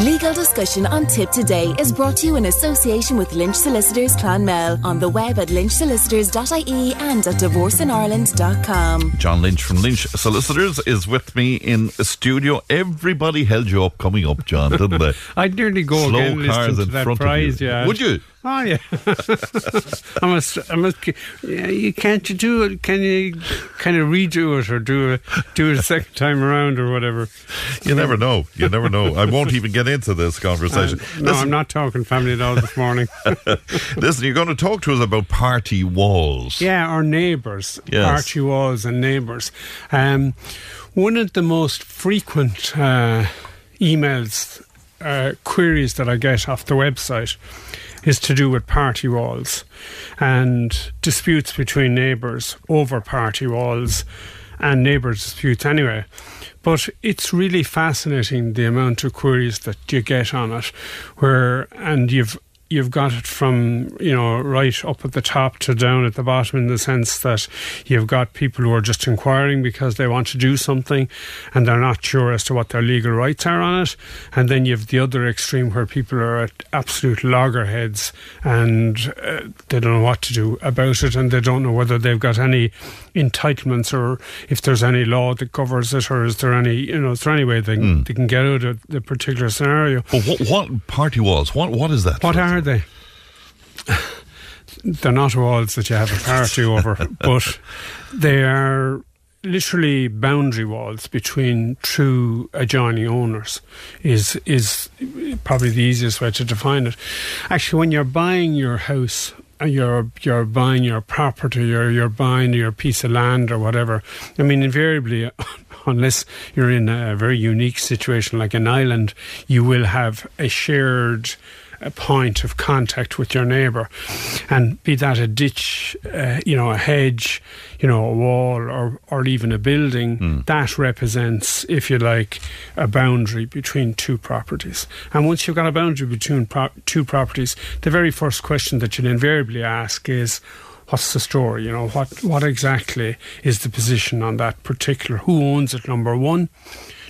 Legal discussion on Tipp Today is brought to you in association with Lynch Solicitors Clonmel on the web at lynchsolicitors.ie and at divorceineireland.com. John Lynch from Lynch Solicitors is with me in a studio. Everybody held you up coming up, John, didn't they? I'd nearly go Slow again cars in to that front prize, of you. yeah. Would you? Oh yeah. I must. I must. Yeah, you can't you do it? Can you kind of redo it or do it do it a second time around or whatever? You never know. You never know. I won't even get into this conversation. Uh, no, I'm not talking family law this morning. Listen, you're going to talk to us about party walls. yeah, our neighbours, Yes. party walls and neighbours. Um, one of the most frequent uh, emails, uh, queries that I get off the website is to do with party walls and disputes between neighbours over party walls and neighbour disputes anyway. But it's really fascinating the amount of queries that you get on it, where and you've you've got it from you know right up at the top to down at the bottom in the sense that you've got people who are just inquiring because they want to do something and they're not sure as to what their legal rights are on it. And then you've the other extreme where people are at absolute loggerheads and uh, they don't know what to do about it and they don't know whether they've got any entitlements or if there's any law that covers it or is there any you know is there any way they, they can get out of the particular scenario. But what, what party was What What is that? what are they? They're not walls that you have a party over, but they are literally boundary walls between two adjoining owners. Is is probably the easiest way to define it. Actually, when you're buying your house. Uh, you're you're buying your property, or you're buying your piece of land, or whatever. I mean, invariably, unless you're in a very unique situation like an island, you will have a shared a point of contact with your neighbour, and be that a ditch, uh, you know, a hedge, you know, a wall, or or even a building, that represents, if you like, a boundary between two properties. And once you've got a boundary between pro- two properties, the very first question that you'll invariably ask is. What's the story? You know, what, what exactly is the position on that particular? Who owns it, number one?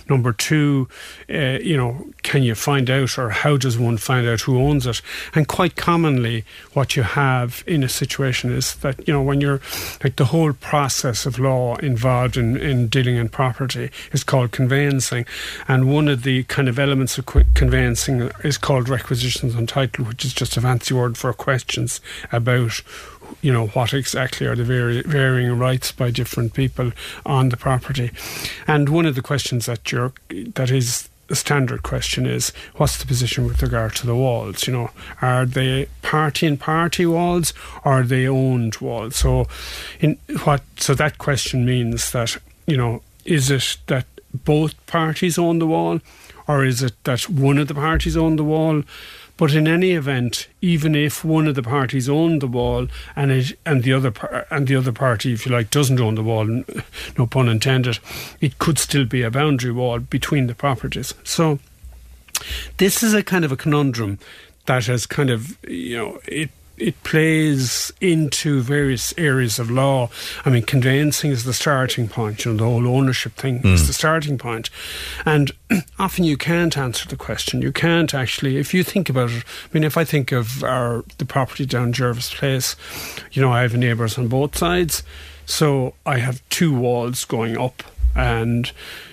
Number two, uh, you know, can you find out or how does one find out who owns it? And quite commonly, what you have in a situation is that, you know, when you're like the whole process of law involved in, in dealing in property is called conveyancing. And one of the kind of elements of conveyancing is called requisitions on title, which is just a fancy word for questions about you know what exactly are the vari- varying rights by different people on the property. And one of the questions that you're that is the standard question is what's the position with regard to the walls? You know are they party and party walls or are they owned walls? So in what so that question means that you know is it that both parties own the wall or is it that one of the parties own the wall but in any event, even if one of the parties owned the wall and it, and the other and the other party, if you like, doesn't own the wall, no pun intended, it could still be a boundary wall between the properties. So this is a kind of a conundrum that has kind of you know it it plays into various areas of law. I mean, conveyancing is the starting point. You know, the whole ownership thing is mm. the starting point. point, and often you can't answer the question. You can't actually, if you think about it. I mean, if I think of our the property down Jervis Place, you know, I have neighbours on both sides, so I have two walls going up, and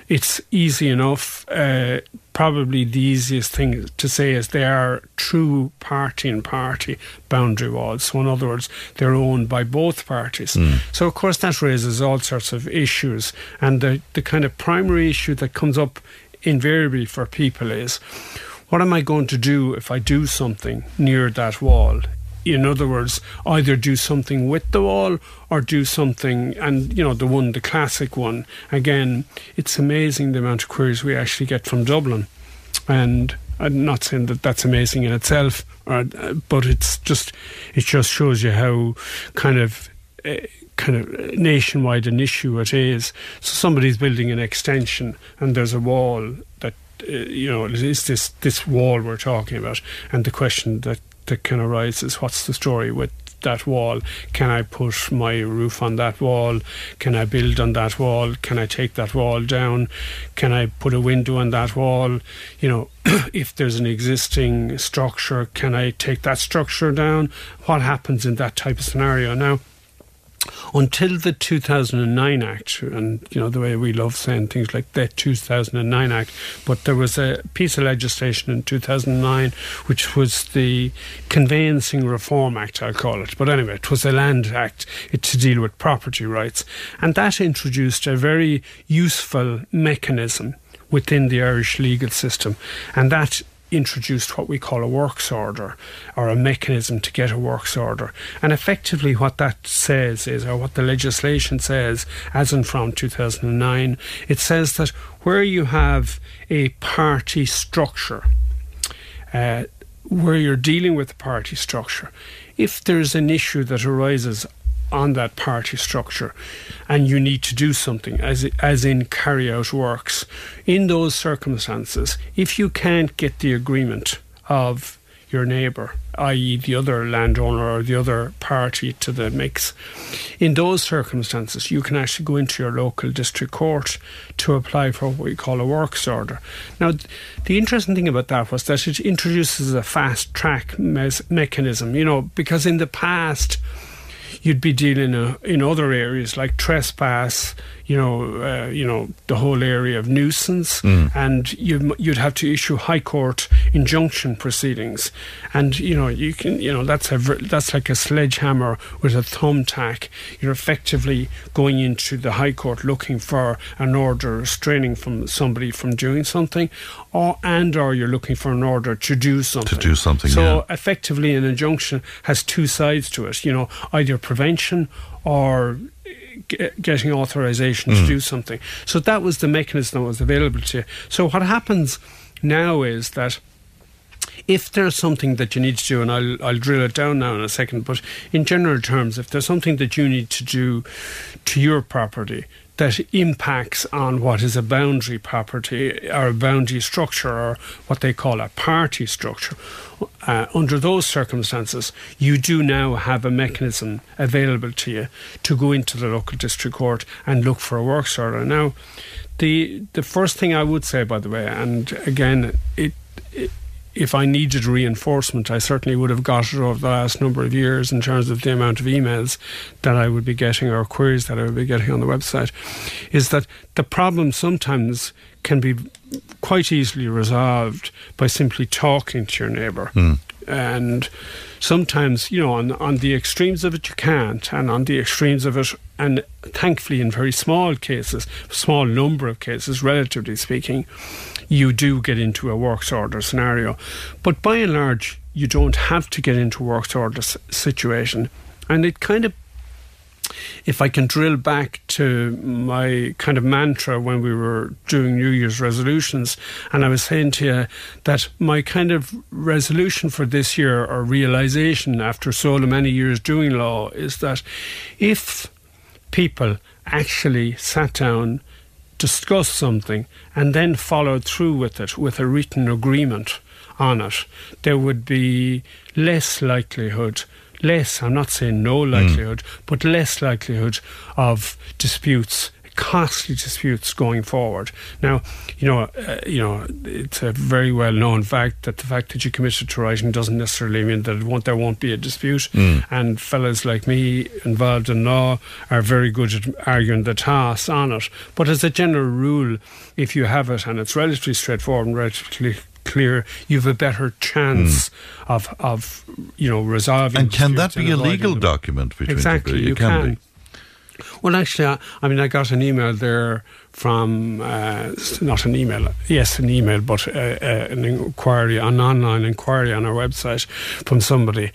it's easy enough. Uh, probably the easiest thing to say is they are true party and party boundary walls. So, in other words, they're owned by both parties. So, of course, that raises all sorts of issues. And the, the kind of primary issue that comes up invariably for people is what am I going to do if I do something near that wall? In other words, either do something with the wall or do something. And you know, the one, the classic one. Again, it's amazing the amount of queries we actually get from Dublin, and I'm not saying that that's amazing in itself, or, uh, but it's just it just shows you how kind of. Uh, kind of nationwide an issue it is. So somebody's building an extension and there's a wall that uh, you know is this this wall we're talking about, and the question that that kind of arises: what's the story with that wall? Can I put my roof on that wall? Can I build on that wall? Can I take that wall down? Can I put a window on that wall? You know, if there's an existing structure, can I take that structure down? What happens in that type of scenario? Now, until the 2009 Act, and you know the way we love saying things like the 2009 Act, but there was a piece of legislation in 2009 which was the Conveyancing Reform Act, I'll call it. But anyway, it was a Land Act. It, to deal with property rights, and that introduced a very useful mechanism within the Irish legal system, and that introduced what we call a works order or a mechanism to get a works order. And effectively, what that says is, or what the legislation says, as in from 2009, it says that where you have a party structure, uh, where you're dealing with the party structure, if there's an issue that arises on that party structure. And you need to do something as as in carry out works. In those circumstances if you can't get the agreement of your neighbour i.e. the other landowner or the other party to the mix in those circumstances you can actually go into your local district court to apply for what we call a works order. Now the interesting thing about that was that it introduces a fast track mes- mechanism you know because in the past you'd be dealing uh, in other areas like trespass, you know, uh, you know, the whole area of nuisance, mm. and you, you'd have to issue high court injunction proceedings, and you know, you can, you know, that's a that's like a sledgehammer with a thumbtack. You're effectively going into the high court looking for an order restraining from somebody from doing something, or and or you're looking for an order to do something. To do something. So yeah. effectively, an injunction has two sides to it. You know, either prevention or getting authorization mm. to do something. So that was the mechanism that was available to you. So what happens now is that if there's something that you need to do, and I'll, I'll drill it down now in a second, but in general terms, if there's something that you need to do to your property that impacts on what is a boundary property or a boundary structure or what they call a party structure. Uh, under those circumstances, you do now have a mechanism available to you to go into the local district court and look for a works order. Now, the the first thing I would say, by the way, and again, it, it if I needed reinforcement, I certainly would have got it over the last number of years in terms of the amount of emails that I would be getting or queries that I would be getting on the website. Is that the problem sometimes can be quite easily resolved by simply talking to your neighbour. Mm. And sometimes, you know, on, on the extremes of it, you can't. And on the extremes of it, and thankfully in very small cases, small number of cases, relatively speaking, you do get into a works order scenario. But by and large, you don't have to get into works order s- situation. And it kind of if I can drill back to my kind of mantra when we were doing New Year's resolutions, and I was saying to you that my kind of resolution for this year or realization after so many years doing law is that if people actually sat down discuss something and then followed through with it with a written agreement on it, there would be less likelihood less, I'm not saying no hmm. likelihood, mm. but less likelihood of disputes costly disputes going forward. Now, you know, uh, you know, it's a very well known fact that the fact that you committed to writing doesn't necessarily mean that won't, there won't be a dispute. Mm. And fellas like me involved in law are very good at arguing the toss on it. But as a general rule, if you have it and it's relatively straightforward and relatively clear, you have a better chance mm. of of you know resolving. And can that be a legal document? Between exactly, you, can. can. Well, actually, I, I, mean, I got an email there from uh, not an email, yes, an email, but uh, uh, an inquiry, an online inquiry on our website from somebody.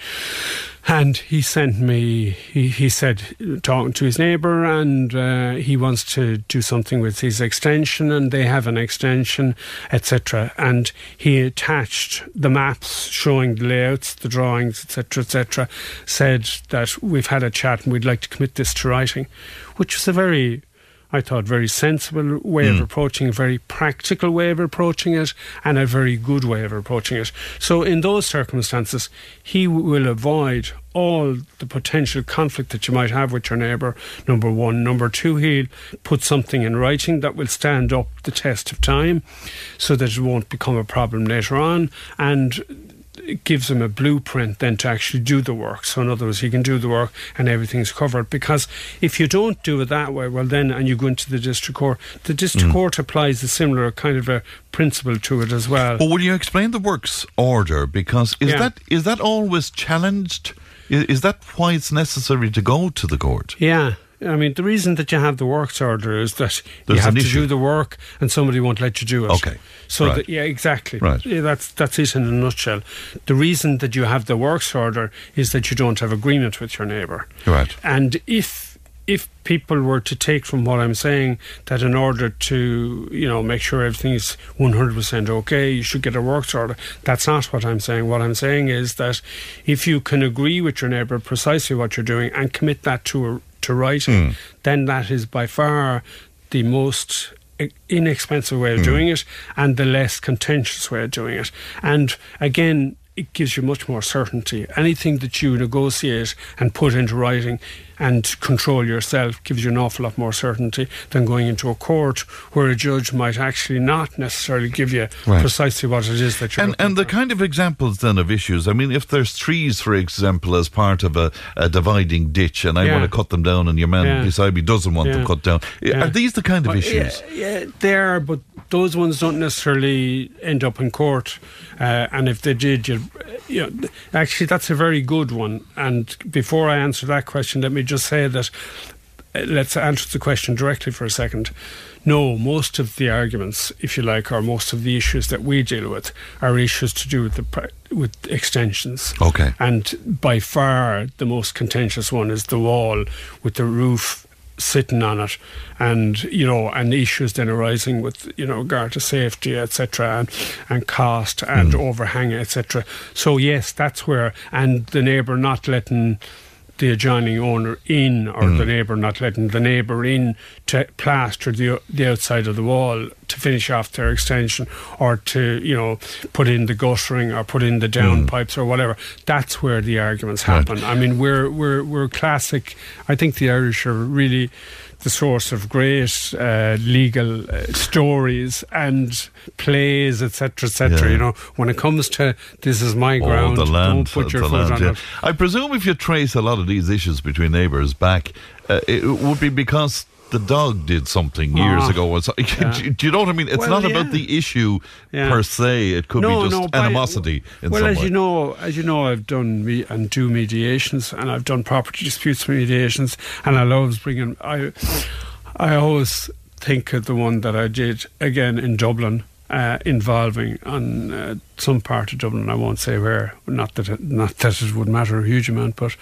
And he sent me, he, he said, talking to his neighbour, and uh, he wants to do something with his extension, and they have an extension, etc. And he attached the maps showing the layouts, the drawings, etc., etc. Said that we've had a chat and we'd like to commit this to writing, which was a very I thought, very sensible way of hmm. approaching, a very practical way of approaching it, and a very good way of approaching it. So, in those circumstances, he will avoid all the potential conflict that you might have with your neighbour. Number one. Number two, he'll put something in writing that will stand up the test of time so that it won't become a problem later on. And gives him a blueprint then to actually do the work. So, in other words, he can do the work and everything's covered. Because if you don't do it that way, well, then, and you go into the district court, the district mm. court applies a similar kind of a principle to it as well. But will you explain the works order? Because is Yeah. that is that always challenged? Is, is that why it's necessary to go to the court? Yeah. I mean, the reason that you have the works order is that There's you have to issue. do the work and somebody won't let you do it. Okay. So, Right. that, yeah, exactly. Right. Yeah, that's, that's it in a nutshell. The reason that you have the works order is that you don't have agreement with your neighbour. Right. And if if people were to take from what I'm saying that in order to you know make sure everything's 100% okay, you should get a works order. That's not what I'm saying. What I'm saying is that if you can agree with your neighbour precisely what you're doing and commit that to a, to writing, hmm. then that is by far the most inexpensive way of hmm. doing it and the less contentious way of doing it. And again, it gives you much more certainty. Anything that you negotiate and put into writing and control yourself gives you an awful lot more certainty than going into a court where a judge might actually not necessarily give you Right. precisely what it is that you're And and the for. kind of examples then of issues. I mean, if there's trees, for example, as part of a, a dividing ditch, and I Yeah. want to cut them down, and your man Yeah. beside me doesn't want them cut down, Yeah. are these the kind of Well, issues? Yeah, yeah, they are, but those ones don't necessarily end up in court. Uh, and if they did, you, know, actually, that's a very good one. And before I answer that question, let me just say that uh, let's answer the question directly for a second. No, most of the arguments, if you like, or most of the issues that we deal with are issues to do with the with extensions. Okay. And by far the most contentious one is the wall with the roof sitting on it. And you know and issues then arising with you know regard to safety etc and, and cost and hmm. overhang etc so yes that's where and the neighbour not letting the adjoining owner in or the mm. neighbour not letting the neighbour in to plaster the, the outside of the wall to finish off their extension or to you know put in the guttering or put in the down mm. pipes or whatever. That's where the arguments Right. happen. I mean we're we're we're classic. I think the Irish are really the source of great uh, legal uh, stories and plays etc etc Yeah. you know when it comes to this is my ground Oh, the land, don't put your the foot land, on yeah. it I presume if you trace a lot of these issues between neighbours back, uh, it would be because the dog did something years Ah, ago. Or so. do, do you know what I mean? It's Well, not yeah. about the issue Yeah. per se. It could no, be just no, animosity in well, as way. you know, as you know, I've done me and do mediations, and I've done property disputes mediations, and I love bringing. I, I always think of the one that I did again in Dublin. Uh, involving on uh, some part of Dublin, I won't say where. Not that it, not that it would matter a huge amount, but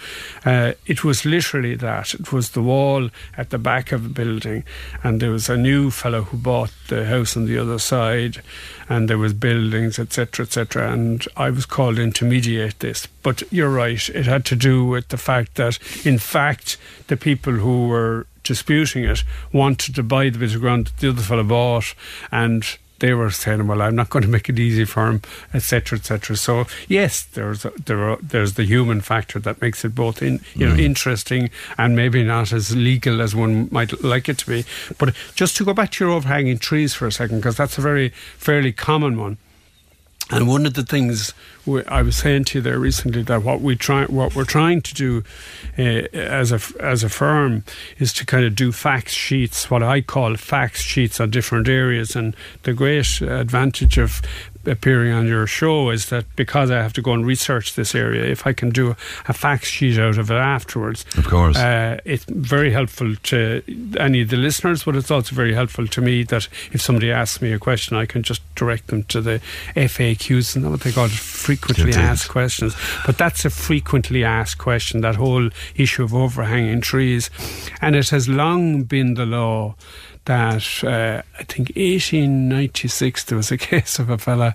uh, it was literally that. It was the wall at the back of a building, and there was a new fellow who bought the house on the other side, and there was buildings, etc., etc. And I was called in to mediate this. But you're right; it had to do with the fact that, in fact, the people who were disputing it wanted to buy the bit of ground that the other fellow bought, and they were saying, "Well, I'm not going to make it easy for him," etc., etc. So yes, there's a, there are, there's the human factor that makes it both in, you know mm. interesting and maybe not as legal as one might like it to be. But just to go back to your overhanging trees for a second, because that's a very fairly common one. And one of the things we, I was saying to you there recently that what we try, what we're trying to do uh, as a as a firm is to kind of do fact sheets, what I call fact sheets on different areas. And the great advantage of appearing on your show is that because I have to go and research this area, if I can do a, fact sheet out of it afterwards, Of course. uh, it's very helpful to any of the listeners, but it's also very helpful to me that if somebody asks me a question, I can just direct them to the FAQs and what they call it, frequently Indeed. asked questions. But that's a frequently asked question, that whole issue of overhanging trees. And it has long been the law that uh, I think 1896 there was a case of a fella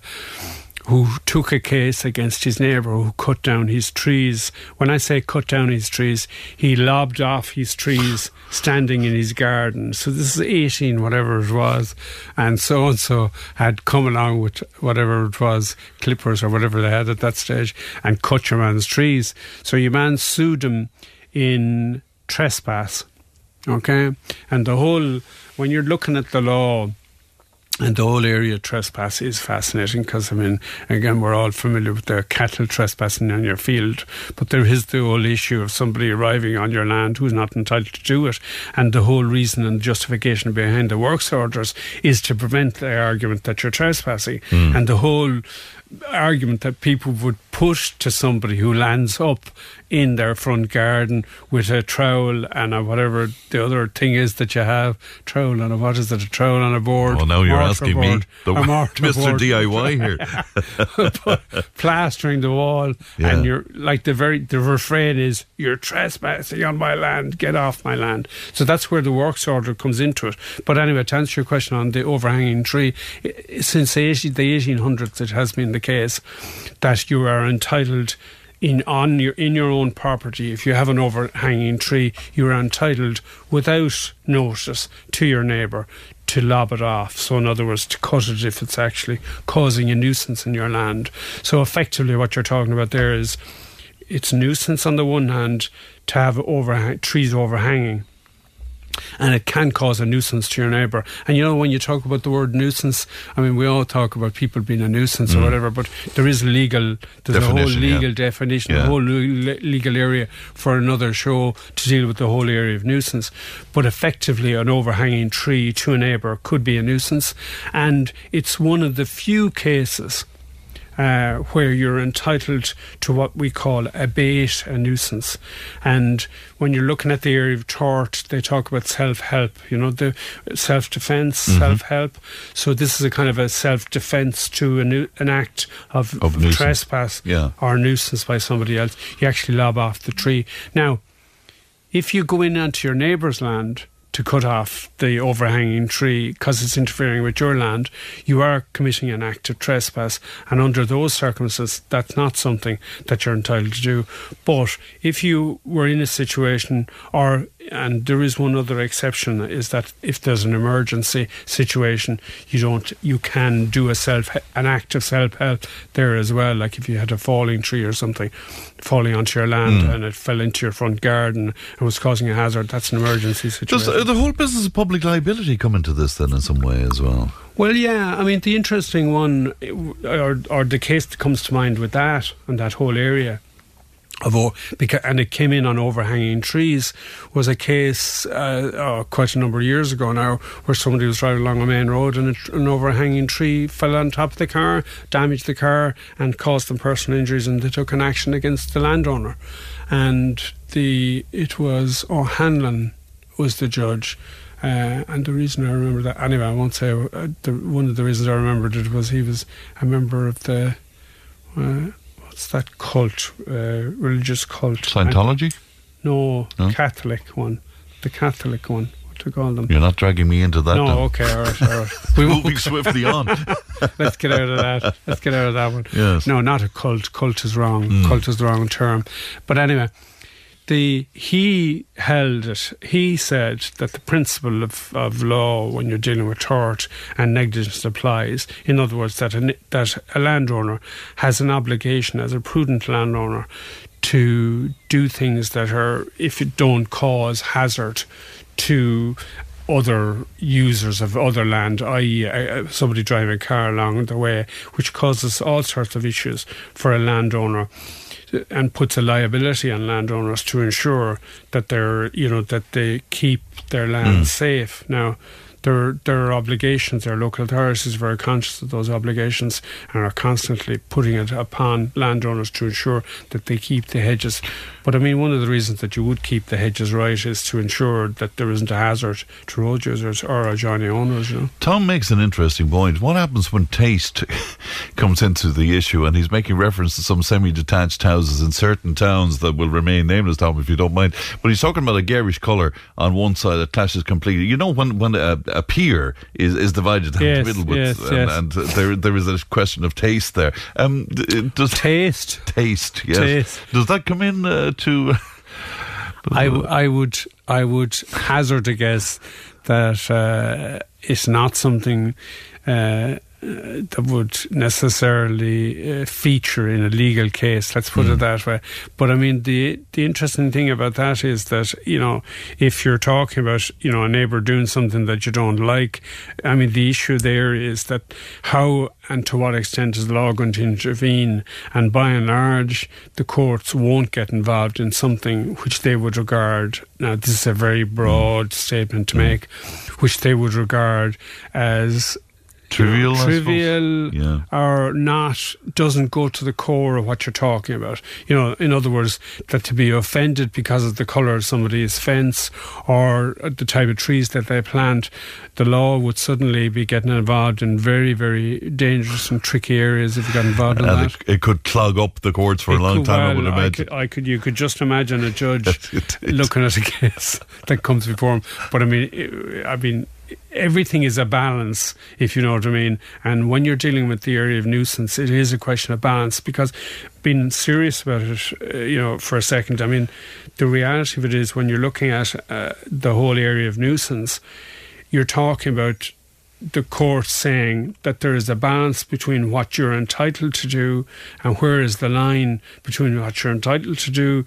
who took a case against his neighbour who cut down his trees. When I say cut down his trees, he lobbed off his trees standing in his garden. So this is 18, whatever it was. And so and so had come along with whatever it was, clippers or whatever they had at that stage, and cut your man's trees. So your man sued him in trespass. Okay? And the whole, when you're looking at the law, and the whole area of trespass is fascinating because, I mean, again, we're all familiar with the cattle trespassing on your field, but there is the whole issue of somebody arriving on your land who's not entitled to do it. And the whole reason and justification behind the works orders is to prevent the argument that you're trespassing. Mm. And the whole argument that people would put to somebody who lands up in their front garden with a trowel and a whatever the other thing is that you have trowel and a what is it a trowel on a board? Well now you're asking board, me the, Mr. DIY here. Plastering the wall yeah. and you're like the very the refrain is you're trespassing on my land. Get off my land. So that's where the works order comes into it. But anyway to answer your question on the overhanging tree since the 1800s it has been the case that you are entitled in on your in your own property. If you have an overhanging tree you are entitled without notice to your neighbour to lob it off. So in other words to cut it if it's actually causing a nuisance in your land. So effectively what you're talking about there is it's nuisance on the one hand to have overhang, trees overhanging and it can cause a nuisance to your neighbour. And you know, when you talk about the word nuisance, I mean, we all talk about people being a nuisance mm. or whatever, but there is legal, there's definition, a whole legal yeah. definition, yeah. a whole legal area for another show to deal with the whole area of nuisance. But effectively, an overhanging tree to a neighbour could be a nuisance, and it's one of the few cases uh, where you're entitled to what we call abate a nuisance. And when you're looking at the area of tort, they talk about self help, you know, the self defense mm-hmm. self help. So this is a kind of a self defense to a nu- an act of, of trespass yeah. or nuisance by somebody else. You actually lob off the tree. Now, if you go in onto your neighbour's land, to cut off the overhanging tree because it's interfering with your land, you are committing an act of trespass. And under those circumstances, that's not something that you're entitled to do. But if you were in a situation, or and there is one other exception, is that if there's an emergency situation, you don't, you can do a self, an act of self help there as well. Like if you had a falling tree or something falling onto your land mm. and it fell into your front garden and was causing a hazard, that's an emergency situation. Does the whole business of public liability come into this then in some way as well? Well, yeah. I mean, the interesting one, or, or the case that comes to mind with that and that whole area, of because and it came in on overhanging trees was a case uh, oh, quite a number of years ago now where somebody was driving along a main road and a, an overhanging tree fell on top of the car, damaged the car, and caused them personal injuries, and they took an action against the landowner, and the it was O'Hanlon was the judge. Uh, and the reason I remember that, anyway, I won't say uh, the, one of the reasons I remembered it was he was a member of the, uh, what's that cult, uh, religious cult? Scientology? No, no, Catholic one. The Catholic one. What to call them? You're not dragging me into that. No, then. okay, all right, all right. We moving swiftly on. Let's get out of that. Let's get out of that one. Yes. No, not a cult. Cult is wrong. Mm. Cult is the wrong term. But anyway, the he held it. He said that the principle of, of law when you're dealing with tort and negligence applies. In other words, that a, that a landowner has an obligation as a prudent landowner to do things that are, if it don't cause hazard to other users of other land, i.e., somebody driving a car along the way, which causes all sorts of issues for a landowner and puts a liability on landowners to ensure that they're you know that they keep their land mm. safe. Now, there there are obligations. Our local authorities are very conscious of those obligations and are constantly putting it upon landowners to ensure that they keep the hedges. But I mean, one of the reasons that you would keep the hedges right is to ensure that there isn't a hazard to road users or adjoining owners. You know? Tom makes an interesting point. What happens when taste comes into the issue? And he's making reference to some semi-detached houses in certain towns that will remain nameless, Tom, if you don't mind. But he's talking about a garish colour on one side that clashes completely. You know, when when a, a pier is, is divided down Yes, the middle, with, yes, and, yes. and there there is a question of taste there. Um, does Taste. taste? Yes. Taste. Does that come in uh, to? I, w- I would I would hazard a guess that uh, it's not something uh, uh, that would necessarily uh, feature in a legal case. Let's put it that way. But I mean, the the interesting thing about that is that you know, if you're talking about you know a neighbour doing something that you don't like, I mean, the issue there is that how and to what extent is the law going to intervene? And by and large, the courts won't get involved in something which they would regard. Now, this is a very broad statement to make, which they would regard as Trivial, trivial Yeah. or not doesn't go to the core of what you're talking about. You know, in other words, that to be offended because of the colour of somebody's fence or the type of trees that they plant, the law would suddenly be getting involved in very, very dangerous and tricky areas if you got involved in And that. it, it could clog up the courts for a long could- time. I would imagine. could, I could, you could just imagine a judge looking at a case that comes before him. But I mean, it- I mean, everything is a balance, if you know what I mean. And when you're dealing with the area of nuisance, it is a question of balance because being serious about it, uh, you know, for a second, I mean, the reality of it is when you're looking at uh, the whole area of nuisance, you're talking about the court saying that there is a balance between what you're entitled to do and where is the line between what you're entitled to do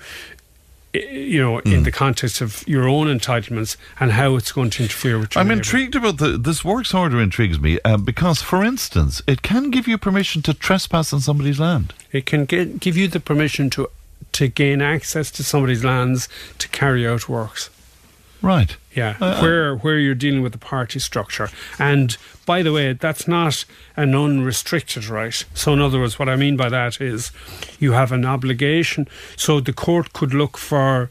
you know in the context of your own entitlements and how it's going to interfere with your I'm neighbour. intrigued about the this works order intrigues me uh, because, for instance, it can give you permission to trespass on somebody's land. it can get, give you the permission to to gain access to somebody's lands to carry out works Right. Yeah, Uh, where where you're dealing with the party structure, and by the way, that's not an unrestricted right. So, in other words, what I mean by that is, you have an obligation. So the court could look for.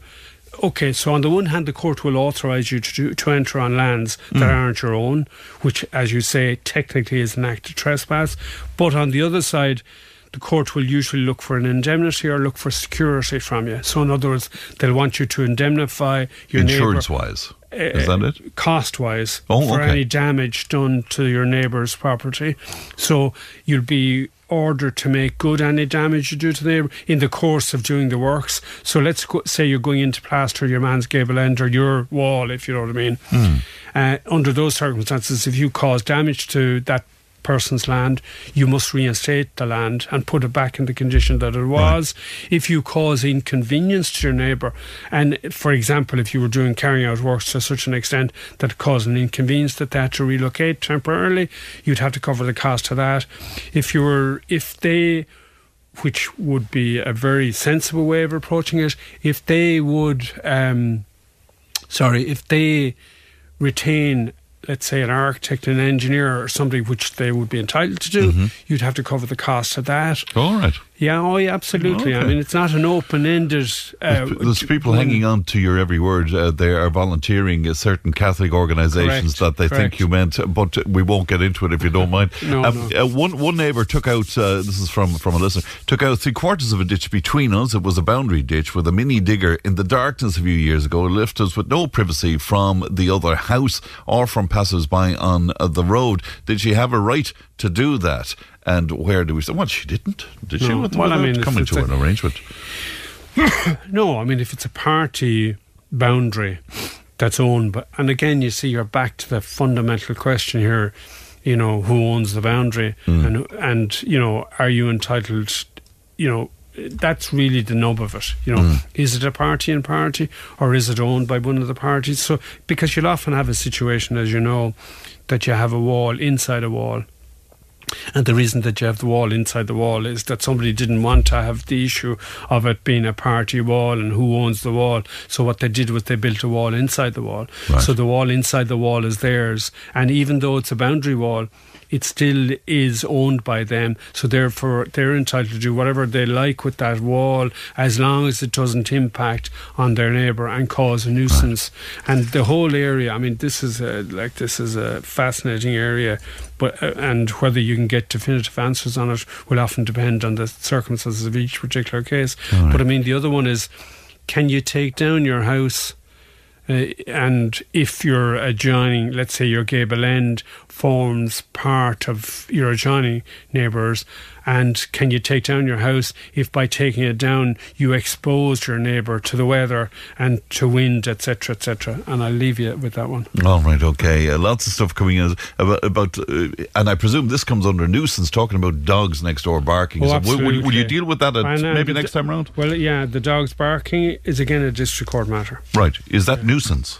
Okay, so on the one hand, the court will authorise you to do, to enter on lands that aren't your own, which, as you say, technically is an act of trespass. But on the other side, the court will usually look for an indemnity or look for security from you. So, in other words, they'll want you to indemnify your neighbour Insurance wise. Is that it? cost wise Oh, for okay. any damage done to your neighbour's property. So you'll be ordered to make good any damage you do to the neighbour in the course of doing the works. So let's go, say you're going in to plaster your man's gable end or your wall, if you know what I mean. Hmm. Uh, under those circumstances, if you cause damage to that person's land, you must reinstate the land and put it back in the condition that it was. If you cause inconvenience to your neighbour, and for example, if you were doing carrying out works to such an extent that it caused an inconvenience that they had to relocate temporarily, you'd have to cover the cost of that. If you were, if they which would be a very sensible way of approaching it. If they would, um, sorry, if they retain, let's say, an architect, an engineer, or somebody which they would be entitled to do, mm-hmm. you'd have to cover the cost of that. All right. Yeah, oh, yeah, absolutely. I mean, it's not an open-ended. Uh, There's people one- hanging on to your every word. Uh, they are volunteering at certain Catholic organisations Correct, that they think you meant, but we won't get into it if you don't mind. No, Um, no. Uh, one one neighbour took out. Uh, this is from from a listener. Took out three quarters of a ditch between us. It was a boundary ditch with a mini digger in the darkness a few years ago. Left us with no privacy from the other house or from passers-by on uh, the road. Did she have a right to do that? And where do we say? Well, she didn't. Did she? No. With- Well, I mean, coming it's to a- an arrangement. No, I mean, if it's a party boundary that's owned, but and again, you see, you're back to the fundamental question here. You know, who owns the boundary, hmm. and and you know, are you entitled? You know, that's really the nub of it. You know, hmm. is it a party and party, or is it owned by one of the parties? So, because you'll often have a situation, as you know, that you have a wall inside a wall. And the reason that you have the wall inside the wall is that somebody didn't want to have the issue of it being a party wall and who owns the wall. So what they did was they built a wall inside the wall. Right. So the wall inside the wall is theirs. And even though it's a boundary wall, it still is owned by them. So therefore, they're entitled to do whatever they like with that wall as long as it doesn't impact on their neighbour and cause a nuisance. And the whole area, I mean, this is a, like this is a fascinating area, but uh, and whether you can get definitive answers on it will often depend on the circumstances of each particular case. But I mean, the other one is, can you take down your house? Uh, and if you're adjoining, let's say your gable end, forms part of your adjoining neighbours, and can you take down your house if by taking it down you exposed your neighbour to the weather and to wind, etc., etc. And I'll leave you with that one. All right, okay. Uh, lots of stuff coming in about, about uh, and I presume this comes under nuisance, talking about dogs next door barking. Oh, So absolutely. will, will you deal with that at, maybe next time round? Well, yeah, the dog's barking is again a district court matter. Right. Is that nuisance?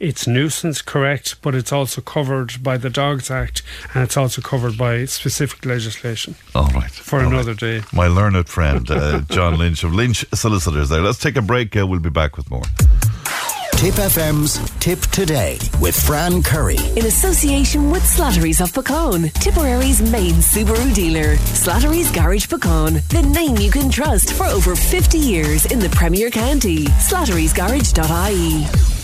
It's nuisance, correct, but it's also covered by the Dogs Act and it's also covered by specific legislation All right. for All right. another day. My learned friend, uh, John Lynch of Lynch Solicitors there. Let's take a break. Uh, we'll be back with more. Tipp FM's Tipp Today with Fran Curry. In association with Slattery's of Pecan, Tipperary's main Subaru dealer. Slattery's Garage Pecan, the name you can trust for over 50 years in the Premier County. Slattery'sGarage.ie.